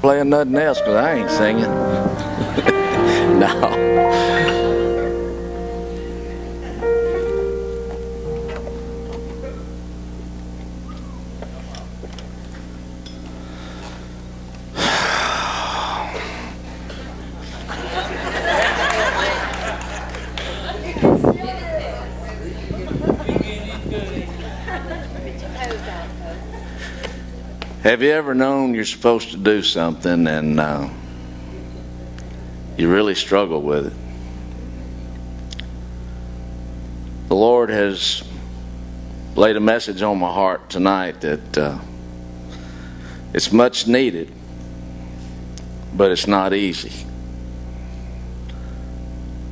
playing nothing else because I ain't singing. no. Have you ever known you're supposed to do something and uh, you really struggle with it? The Lord has laid a message on my heart tonight that uh, it's much needed, but it's not easy.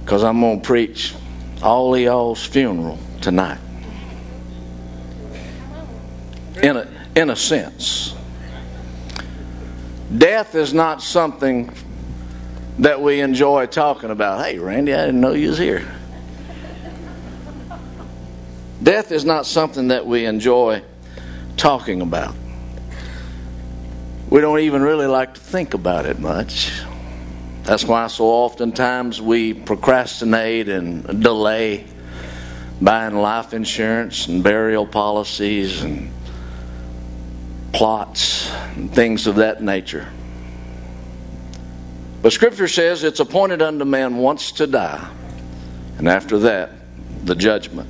Because I'm going to preach all y'all's funeral tonight. In a, in a sense. Death is not something that we enjoy talking about. Hey, Randy, I didn't know you was here. Death is not something that we enjoy talking about. We don't even really like to think about it much. That's why so oftentimes we procrastinate and delay buying life insurance and burial policies and plots and things of that nature. But Scripture says it's appointed unto man once to die, and after that, the judgment.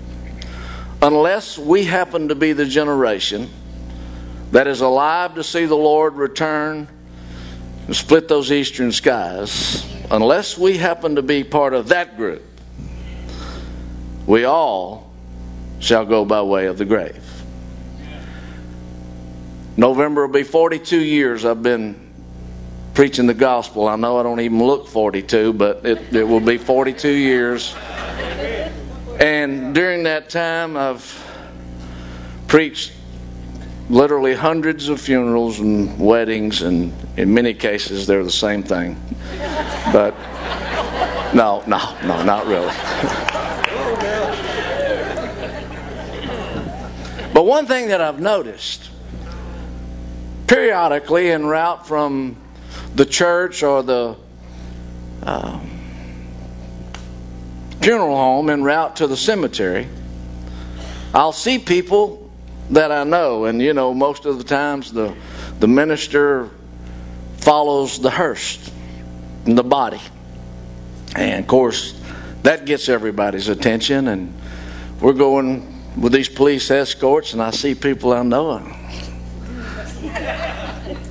Unless we happen to be the generation that is alive to see the Lord return and split those eastern skies, unless we happen to be part of that group, we all shall go by way of the grave. November will be 42 years I've been preaching the gospel. I know I don't even look 42, but it, it will be 42 years. And during that time, I've preached literally hundreds of funerals and weddings, and in many cases, they're the same thing. But no, no, no, not really. but one thing that I've noticed periodically en route from the church or the uh, funeral home en route to the cemetery, I'll see people that I know, and you know, most of the times the the minister follows the hearse and the body, and of course that gets everybody's attention. And we're going with these police escorts, and I see people I know.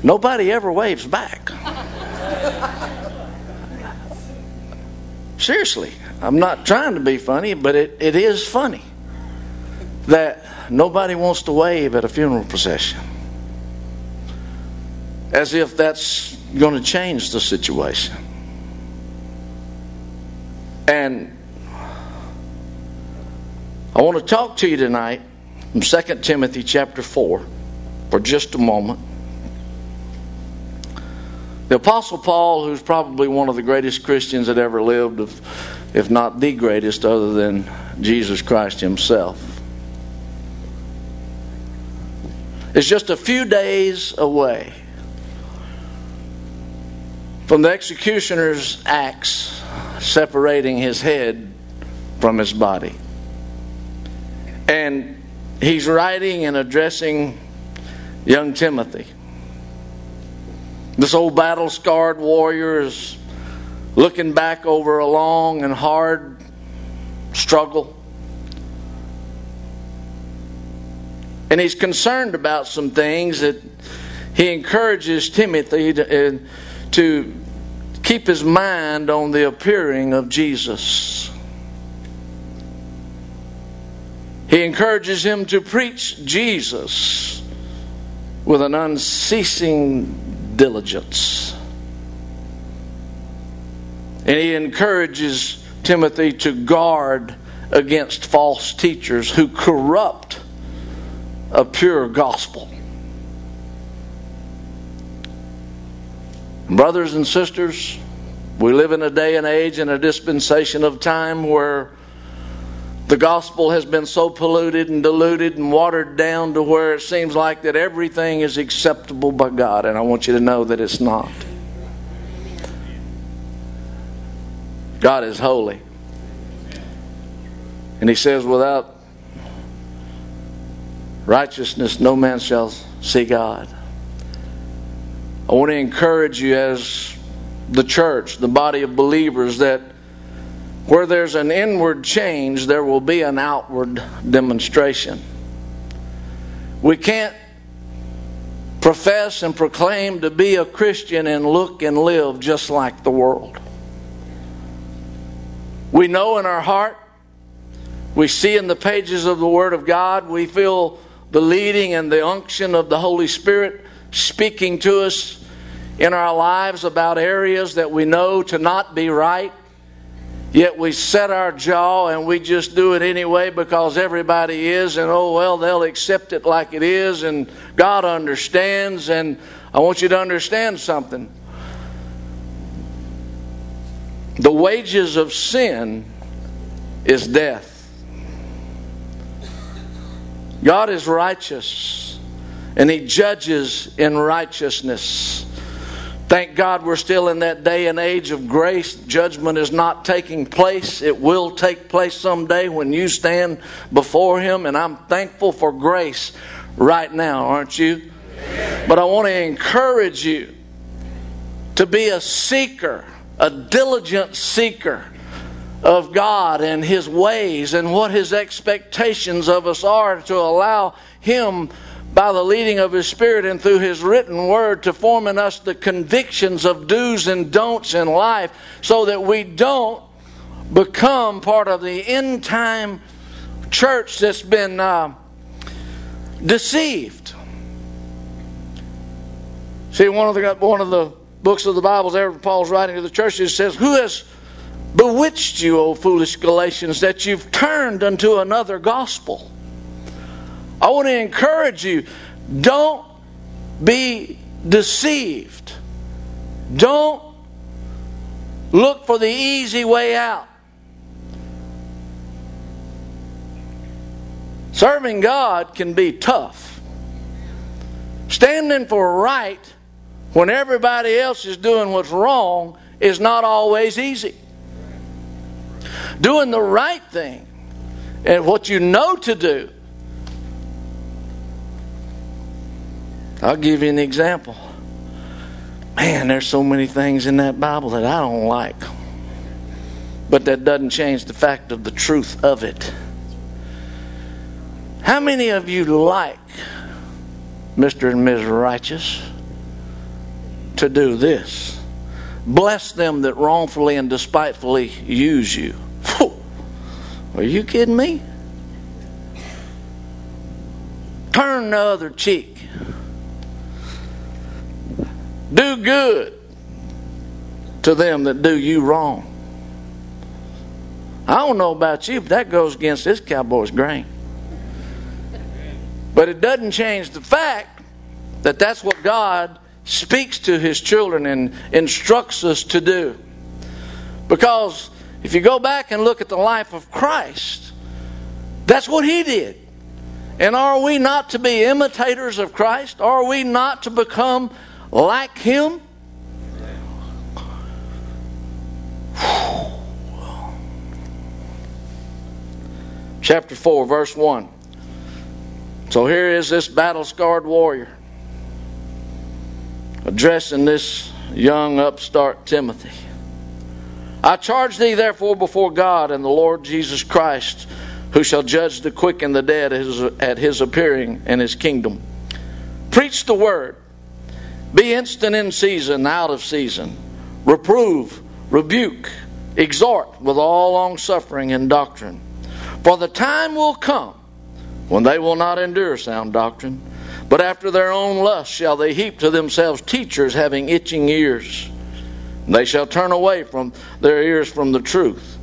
Nobody ever waves back. Seriously, I'm not trying to be funny, but it, it is funny that nobody wants to wave at a funeral procession. As if that's going to change the situation. And I want to talk to you tonight from 2 Timothy chapter 4 for just a moment. The Apostle Paul, who's probably one of the greatest Christians that ever lived, if not the greatest, other than Jesus Christ himself, is just a few days away from the executioner's axe separating his head from his body. And he's writing and addressing young Timothy. This old battle scarred warrior is looking back over a long and hard struggle. And he's concerned about some things that he encourages Timothy to, uh, to keep his mind on the appearing of Jesus. He encourages him to preach Jesus with an unceasing diligence. And he encourages Timothy to guard against false teachers who corrupt a pure gospel. Brothers and sisters, we live in a day and age and a dispensation of time where The gospel has been so polluted and diluted and watered down to where it seems like that everything is acceptable by God, and I want you to know that it's not. God is holy. And he says, without righteousness, no man shall see God. I want to encourage you as the church, the body of believers, that where there's an inward change, there will be an outward demonstration. We can't profess and proclaim to be a Christian and look and live just like the world. We know in our heart, we see in the pages of the Word of God, we feel the leading and the unction of the Holy Spirit speaking to us in our lives about areas that we know to not be right. Yet we set our jaw and we just do it anyway because everybody is, and oh well, they'll accept it like it is, and God understands. And I want you to understand something. The wages of sin is death. God is righteous and He judges in righteousness. Thank God we're still in that day and age of grace. Judgment is not taking place. It will take place someday when you stand before Him, and I'm thankful for grace right now, aren't you? But I want to encourage you to be a seeker a diligent seeker of God and His ways and what His expectations of us are to allow Him by the leading of His Spirit and through His written word to form in us the convictions of do's and don'ts in life so that we don't become part of the end time church that's been uh, deceived. See, one of the one of the books of the Bible, there Paul's writing to the churches, says, Who has bewitched you, O foolish Galatians, that you've turned unto another gospel? I want to encourage you don't be deceived. Don't look for the easy way out. Serving God can be tough. Standing for right when everybody else is doing what's wrong is not always easy. Doing the right thing and what you know to do. I'll give you an example. Man, there's so many things in that Bible that I don't like. But that doesn't change the fact of the truth of it. How many of you like Mr. and Ms. Righteous? to do this. Bless them that wrongfully and despitefully use you. Are you kidding me? Turn the other cheek. Do good to them that do you wrong. I don't know about you, but that goes against this cowboy's grain. But it doesn't change the fact that that's what God speaks to his children and instructs us to do. Because if you go back and look at the life of Christ, that's what he did. And are we not to be imitators of Christ? Are we not to become like him? Chapter 4, verse 1. So here is this battle scarred warrior addressing this young upstart Timothy. I charge thee therefore before God and the Lord Jesus Christ, who shall judge the quick and the dead at his appearing in his kingdom. Preach the word. Be instant in season, out of season. Reprove, rebuke, exhort with all longsuffering and doctrine. For the time will come when they will not endure sound doctrine but after their own lust shall they heap to themselves teachers having itching ears. They shall turn away from their ears from the truth,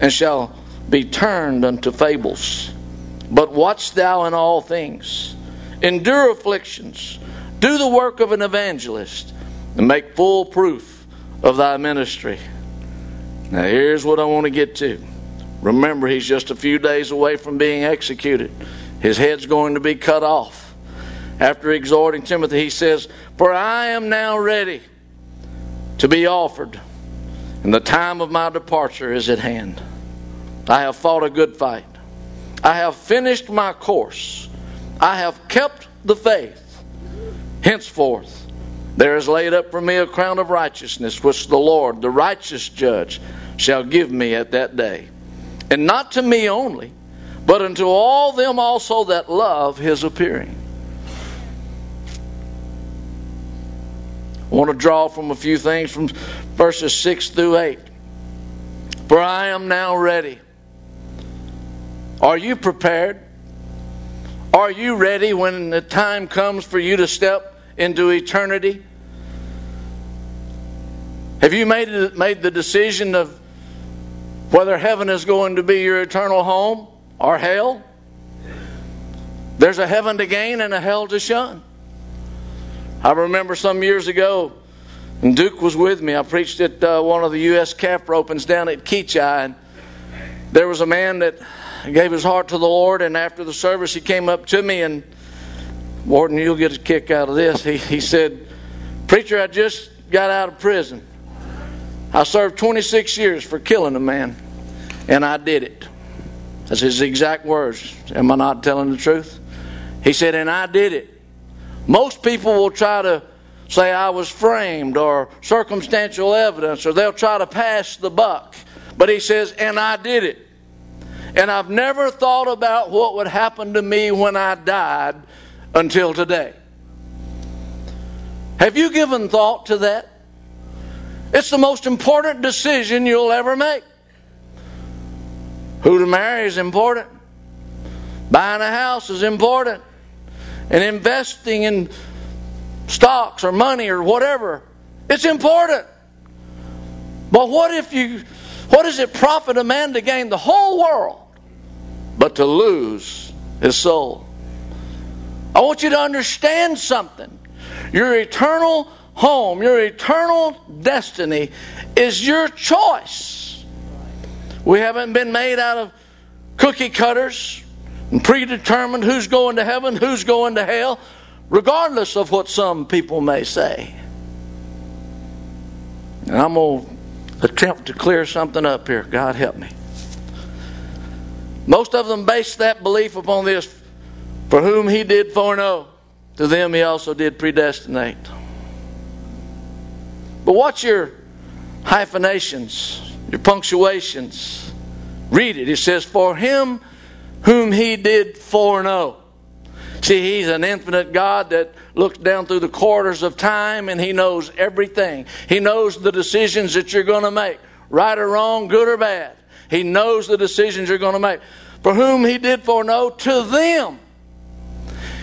and shall be turned unto fables. But watch thou in all things, endure afflictions, do the work of an evangelist, and make full proof of thy ministry. Now, here's what I want to get to. Remember, he's just a few days away from being executed. His head's going to be cut off. After exhorting Timothy, he says, For I am now ready to be offered, and the time of my departure is at hand. I have fought a good fight. I have finished my course. I have kept the faith. Henceforth, there is laid up for me a crown of righteousness, which the Lord, the righteous judge, shall give me at that day. And not to me only, but unto all them also that love his appearing. I want to draw from a few things from verses 6 through 8. For I am now ready. Are you prepared? Are you ready when the time comes for you to step into eternity? Have you made, made the decision of whether heaven is going to be your eternal home or hell? There's a heaven to gain and a hell to shun. I remember some years ago, and Duke was with me. I preached at uh, one of the U.S. calf ropings down at Keachi, and there was a man that gave his heart to the Lord, and after the service, he came up to me and, Warden, you'll get a kick out of this. He, he said, Preacher, I just got out of prison. I served 26 years for killing a man, and I did it. That's his exact words. Am I not telling the truth? He said, and I did it. Most people will try to say I was framed or circumstantial evidence, or they'll try to pass the buck. But he says, and I did it. And I've never thought about what would happen to me when I died until today. Have you given thought to that? It's the most important decision you'll ever make. Who to marry is important. Buying a house is important. And investing in stocks or money or whatever, it's important. But what if you what does it profit a man to gain the whole world but to lose his soul? I want you to understand something. Your eternal home, your eternal destiny is your choice. We haven't been made out of cookie cutters and predetermined who's going to heaven, who's going to hell, regardless of what some people may say. And I'm going to attempt to clear something up here. God help me. Most of them base that belief upon this for whom he did foreknow, to them he also did predestinate. But watch your hyphenations, your punctuations. Read it. It says, For him whom he did foreknow. See, he's an infinite God that looks down through the quarters of time and he knows everything. He knows the decisions that you're going to make, right or wrong, good or bad. He knows the decisions you're going to make. For whom he did foreknow, to them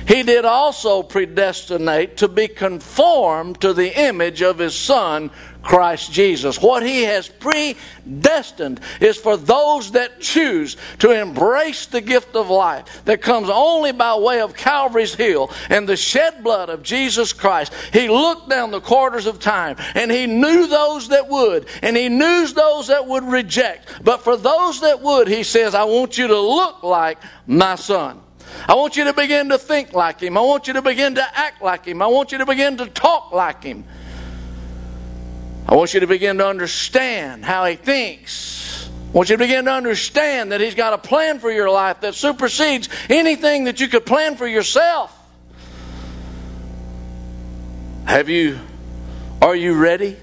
he did also predestinate to be conformed to the image of his Son, Christ Jesus. What he has predestined is for those that choose to embrace the gift of life that comes only by way of Calvary's Hill and the shed blood of Jesus Christ. He looked down the quarters of time and he knew those that would and he knew those that would reject. But for those that would, he says, I want you to look like my son. I want you to begin to think like Him. I want you to begin to act like Him. I want you to begin to talk like Him. I want you to begin to understand how He thinks. I want you to begin to understand that He's got a plan for your life that supersedes anything that you could plan for yourself. Have you, are you ready?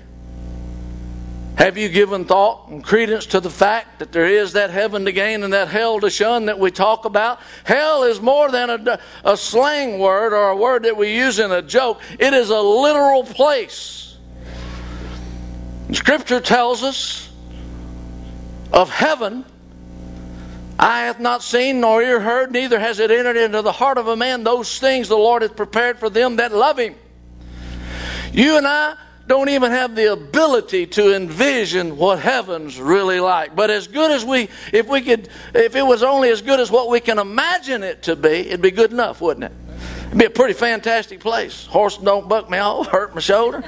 Have you given thought and credence to the fact that there is that heaven to gain and that hell to shun that we talk about? Hell is more than a, a slang word or a word that we use in a joke, it is a literal place. Scripture tells us of heaven Eye hath not seen, nor ear heard, neither has it entered into the heart of a man those things the Lord hath prepared for them that love him. You and I don't even have the ability to envision what heaven's really like. But as good as we, if we could, if it was only as good as what we can imagine it to be, it'd be good enough, wouldn't it? It'd be a pretty fantastic place. Horse don't buck me off, hurt my shoulder.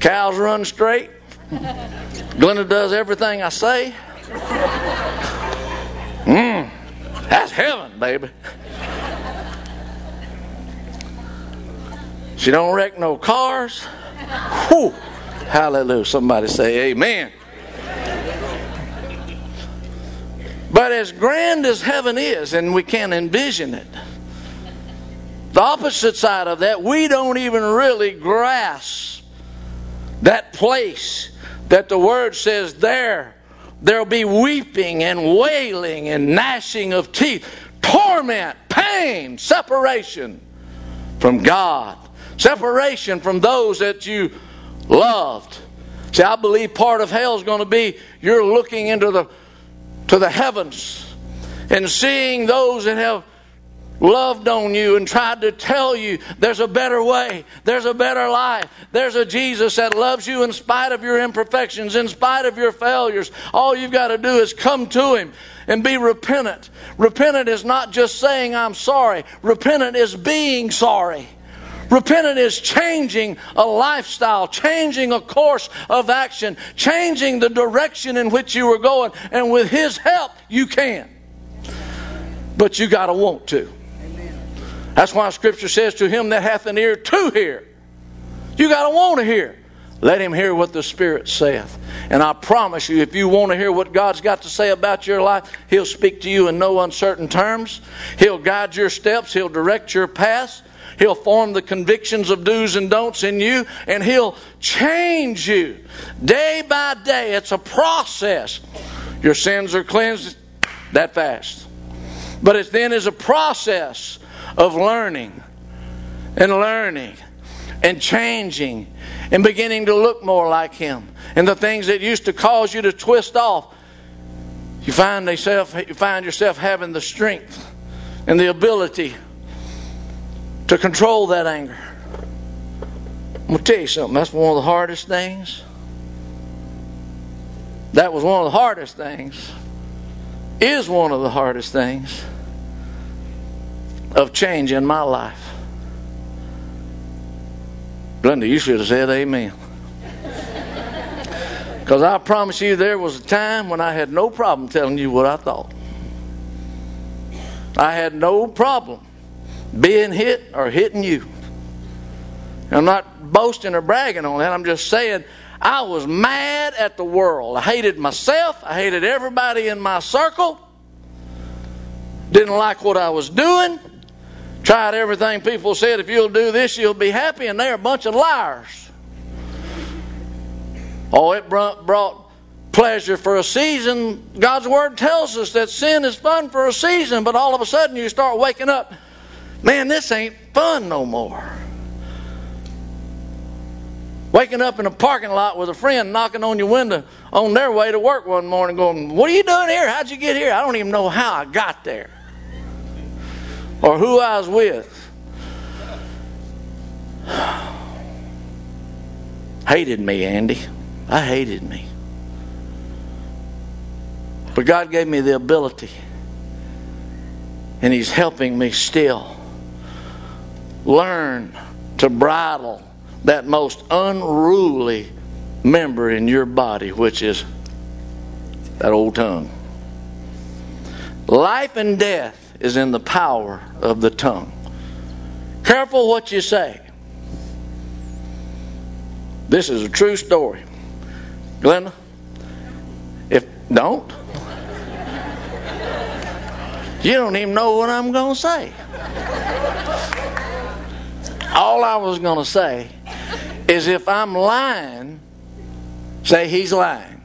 Cows run straight. Glenda does everything I say. Mmm, that's heaven, baby. She don't wreck no cars. Whew. Hallelujah. Somebody say amen. But as grand as heaven is, and we can't envision it, the opposite side of that, we don't even really grasp that place that the word says there there'll be weeping and wailing and gnashing of teeth, torment, pain, separation from God, separation from those that you loved. See, I believe part of hell is going to be you're looking into the to the heavens and seeing those that have loved on you and tried to tell you there's a better way, there's a better life, there's a Jesus that loves you in spite of your imperfections, in spite of your failures. All you've got to do is come to Him and be repentant. Repentant is not just saying, I'm sorry, repentant is being sorry. Repentant is changing a lifestyle, changing a course of action, changing the direction in which you were going, and with His help, you can. But you got to want to. That's why Scripture says, To him that hath an ear to hear. You got to want to hear. Let him hear what the Spirit saith. And I promise you, if you want to hear what God's got to say about your life, He'll speak to you in no uncertain terms. He'll guide your steps, He'll direct your paths. He'll form the convictions of do's and don'ts in you, and He'll change you day by day. It's a process. Your sins are cleansed that fast. But it then is a process of learning and learning and changing and beginning to look more like Him. And the things that used to cause you to twist off, you find, yourself, you find yourself having the strength and the ability to control that anger. I'm going to tell you something. That's one of the hardest things. That was one of the hardest things. Is one of the hardest things of change in my life. Glenda, you should have said amen. Because I promise you, there was a time when I had no problem telling you what I thought. I had no problem being hit or hitting you. I'm not boasting or bragging on that. I'm just saying I was mad at the world. I hated myself. I hated everybody in my circle. Didn't like what I was doing. Tried everything people said, if you'll do this, you'll be happy, and they're a bunch of liars. Oh, it brought pleasure for a season. God's Word tells us that sin is fun for a season, but all of a sudden you start waking up, man, this ain't fun no more. Waking up in a parking lot with a friend knocking on your window on their way to work one morning, going, What are you doing here? How'd you get here? I don't even know how I got there or who I was with. hated me, Andy. I hated me. But God gave me the ability, and He's helping me still learn to bridle that most unruly member in your body, which is that old tongue. Life and death is in the power of the tongue. Careful what you say. This is a true story. Glenda, if don't, you don't even know what I'm going to say. All I was going to say is if I'm lying, say he's lying.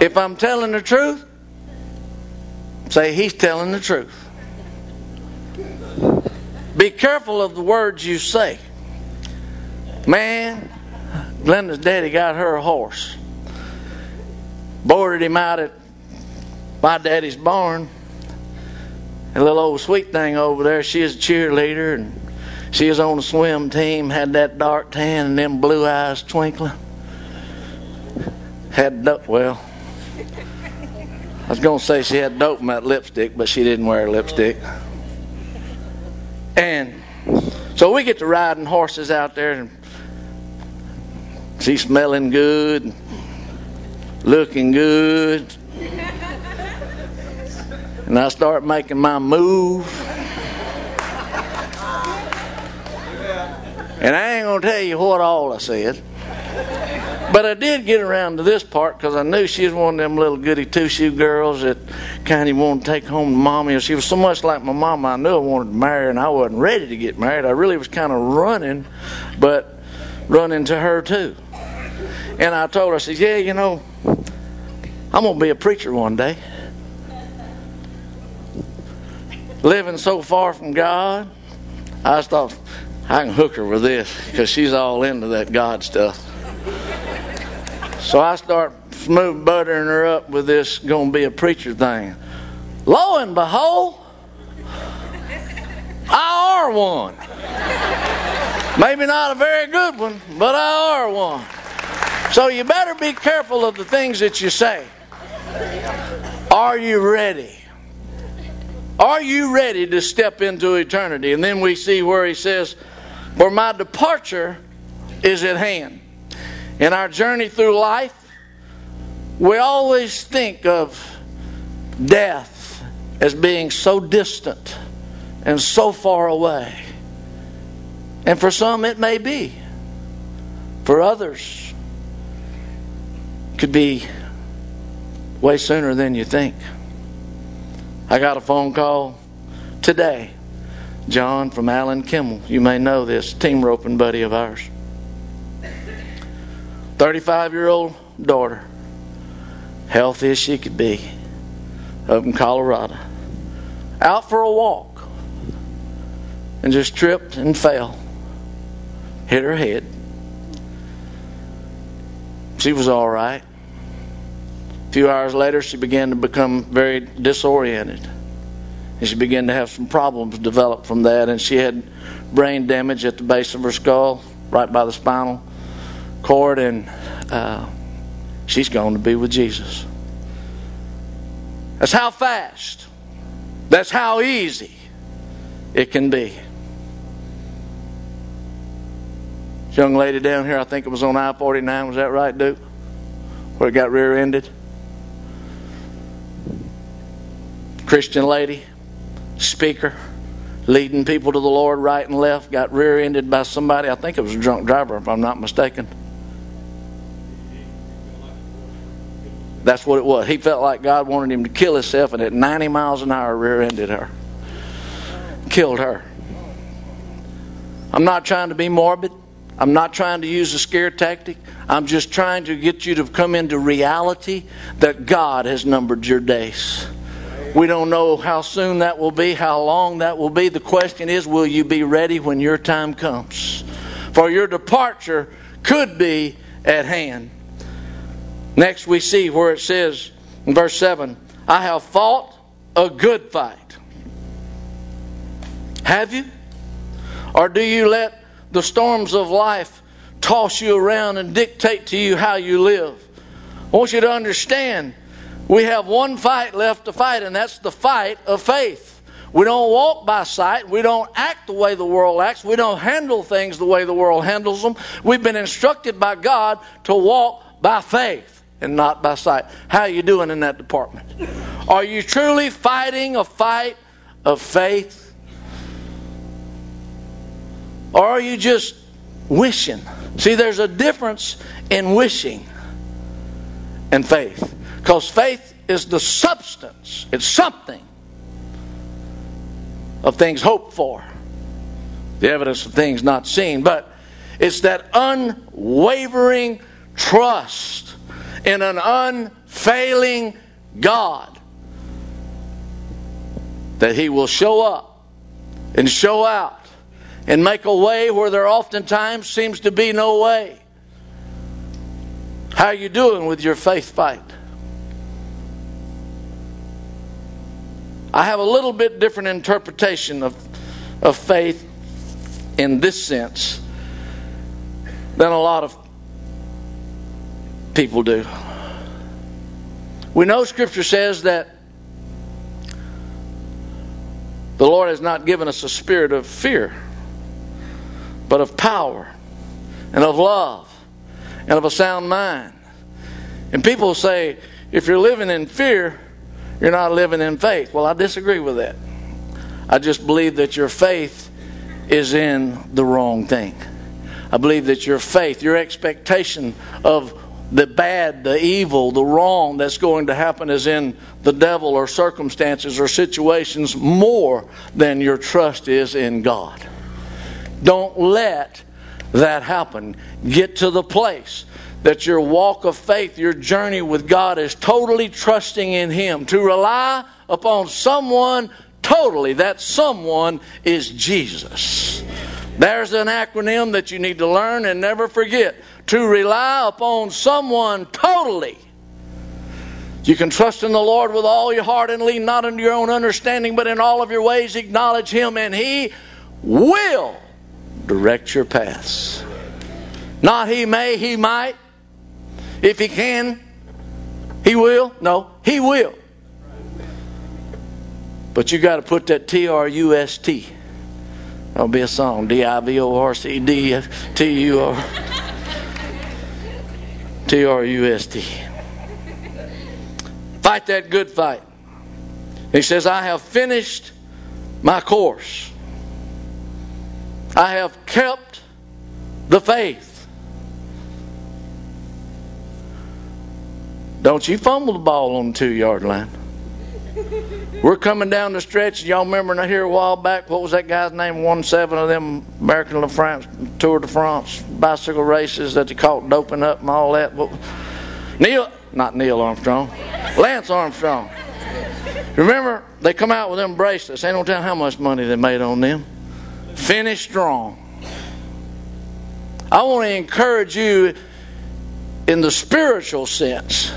If I'm telling the truth, say he's telling the truth. Be careful of the words you say. Man, Glenda's daddy got her a horse. Boarded him out at my daddy's barn. A little old sweet thing over there. She is a cheerleader and she was on the swim team, had that dark tan and them blue eyes twinkling. Had, well, I was going to say she had dope in that lipstick, but she didn't wear lipstick. And so we get to riding horses out there, and She's smelling good, looking good. And I start making my move. And I ain't going to tell you what all I said. But I did get around to this part because I knew she was one of them little goody two shoe girls that kind of wanted to take home mommy. And she was so much like my mama, I knew I wanted to marry her, and I wasn't ready to get married. I really was kind of running, but running to her too. And I told her, I said, Yeah, you know, I'm going to be a preacher one day. Living so far from God, I thought I can hook her with this because she's all into that God stuff. So I start smooth buttering her up with this going to be a preacher thing. Lo and behold, I are one. Maybe not a very good one, but I are one. So you better be careful of the things that you say. Are you ready? Are you ready to step into eternity? And then we see where he says, For my departure is at hand. In our journey through life, we always think of death as being so distant and so far away. And for some, it may be. For others, it could be way sooner than you think. I got a phone call today. John from Alan Kimmel. You may know this, team roping buddy of ours. 35 year old daughter, healthy as she could be, up in Colorado, out for a walk and just tripped and fell, hit her head. She was all right. A few hours later, she began to become very disoriented. And she began to have some problems develop from that, and she had brain damage at the base of her skull, right by the spinal cord, and uh, she's going to be with Jesus. That's how fast, that's how easy it can be. Young lady down here, I think it was on I 49, was that right, Duke? Where it got rear ended? Christian lady, speaker, leading people to the Lord right and left, got rear ended by somebody. I think it was a drunk driver, if I'm not mistaken. That's what it was. He felt like God wanted him to kill himself, and at 90 miles an hour, rear ended her. Killed her. I'm not trying to be morbid. I'm not trying to use a scare tactic. I'm just trying to get you to come into reality that God has numbered your days. We don't know how soon that will be, how long that will be. The question is, will you be ready when your time comes? For your departure could be at hand. Next, we see where it says in verse 7 I have fought a good fight. Have you? Or do you let the storms of life toss you around and dictate to you how you live? I want you to understand we have one fight left to fight, and that's the fight of faith. We don't walk by sight. We don't act the way the world acts. We don't handle things the way the world handles them. We've been instructed by God to walk by faith and not by sight. How are you doing in that department? Are you truly fighting a fight of faith? Or are you just wishing? See, there's a difference in wishing and faith. Because faith is the substance, it's something of things hoped for, the evidence of things not seen. But it's that unwavering trust in an unfailing God that He will show up and show out and make a way where there oftentimes seems to be no way. How are you doing with your faith fight? I have a little bit different interpretation of, of faith in this sense than a lot of people do. We know Scripture says that the Lord has not given us a spirit of fear, but of power and of love and of a sound mind. And people say, if you're living in fear, you're not living in faith. Well, I disagree with that. I just believe that your faith is in the wrong thing. I believe that your faith, your expectation of the bad, the evil, the wrong that's going to happen is in the devil or circumstances or situations more than your trust is in God. Don't let that happen. Get to the place that your walk of faith, your journey with God is totally trusting in Him. To rely upon someone totally, that someone is Jesus. There's an acronym that you need to learn and never forget. To rely upon someone totally. You can trust in the Lord with all your heart and lean not into your own understanding, but in all of your ways acknowledge Him, and He will direct your paths. Not He may, He might. If He can, He will. No, He will. But you got to put that T R U S T That'll be a song. D I V O R C D T U R T R U S T. Fight that good fight. He says, I have finished my course. I have kept the faith. Don't you fumble the ball on the two yard line. We're coming down the stretch. Y'all remember here a while back? What was that guy's name? Won seven of them American La France Tour de France bicycle races that they caught doping up and all that. Neil, not Neil Armstrong, Lance Armstrong. Remember, they come out with them bracelets. They don't tell how much money they made on them. Finish strong. I want to encourage you in the spiritual sense.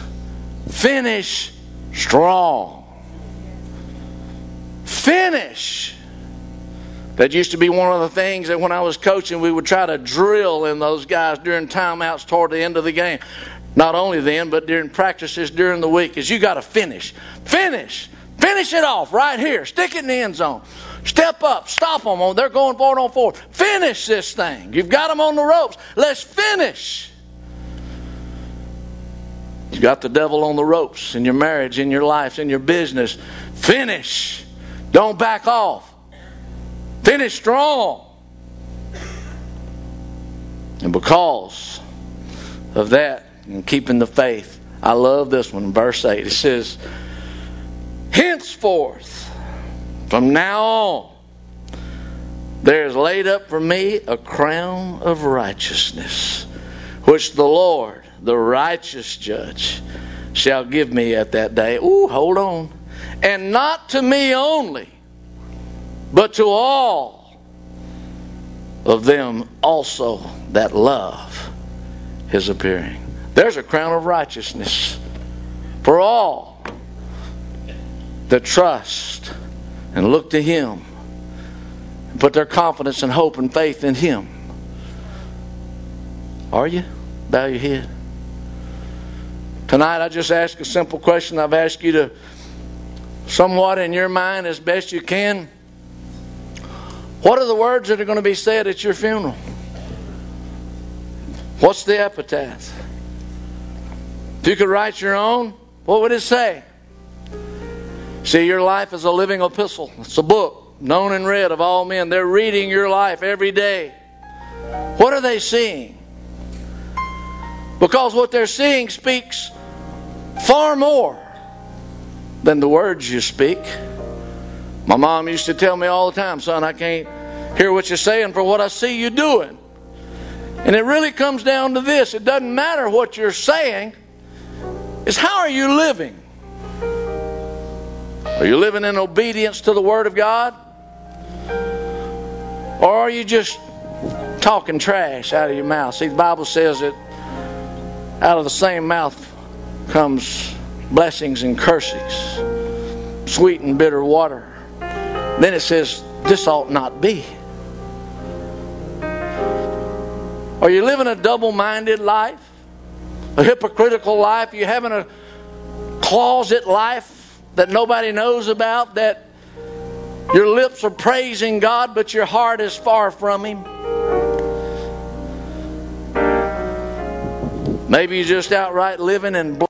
Finish strong finish. That used to be one of the things that when I was coaching, we would try to drill in those guys during timeouts toward the end of the game. Not only then, but during practices during the week, is you got to finish. Finish. Finish it off right here. Stick it in the end zone. Step up. Stop them. They're going forward on forward. Finish this thing. You've got them on the ropes. Let's finish. You've got the devil on the ropes in your marriage, in your life, in your business. Finish. Don't back off. Finish strong. And because of that and keeping the faith, I love this one, verse 8. It says, Henceforth, from now on, there is laid up for me a crown of righteousness, which the Lord, the righteous judge, shall give me at that day. Ooh, hold on and not to me only, but to all of them also that love his appearing. There's a crown of righteousness for all that trust and look to him and put their confidence and hope and faith in him. Are you? Bow your head. Tonight, I just ask a simple question. I've asked you to somewhat in your mind as best you can. What are the words that are going to be said at your funeral? What's the epitaph? If you could write your own, what would it say? See, your life is a living epistle. It's a book known and read of all men. They're reading your life every day. What are they seeing? Because what they're seeing speaks far more than the words you speak. My mom used to tell me all the time, son, I can't hear what you're saying for what I see you doing. And it really comes down to this it doesn't matter what you're saying, it's how are you living? Are you living in obedience to the Word of God? Or are you just talking trash out of your mouth? See, the Bible says that out of the same mouth comes blessings and cursings, sweet and bitter water. Then it says, This ought not be. Are you living a double minded life? A hypocritical life? Are you having a closet life that nobody knows about? That your lips are praising God, but your heart is far from Him? Maybe you're just outright living in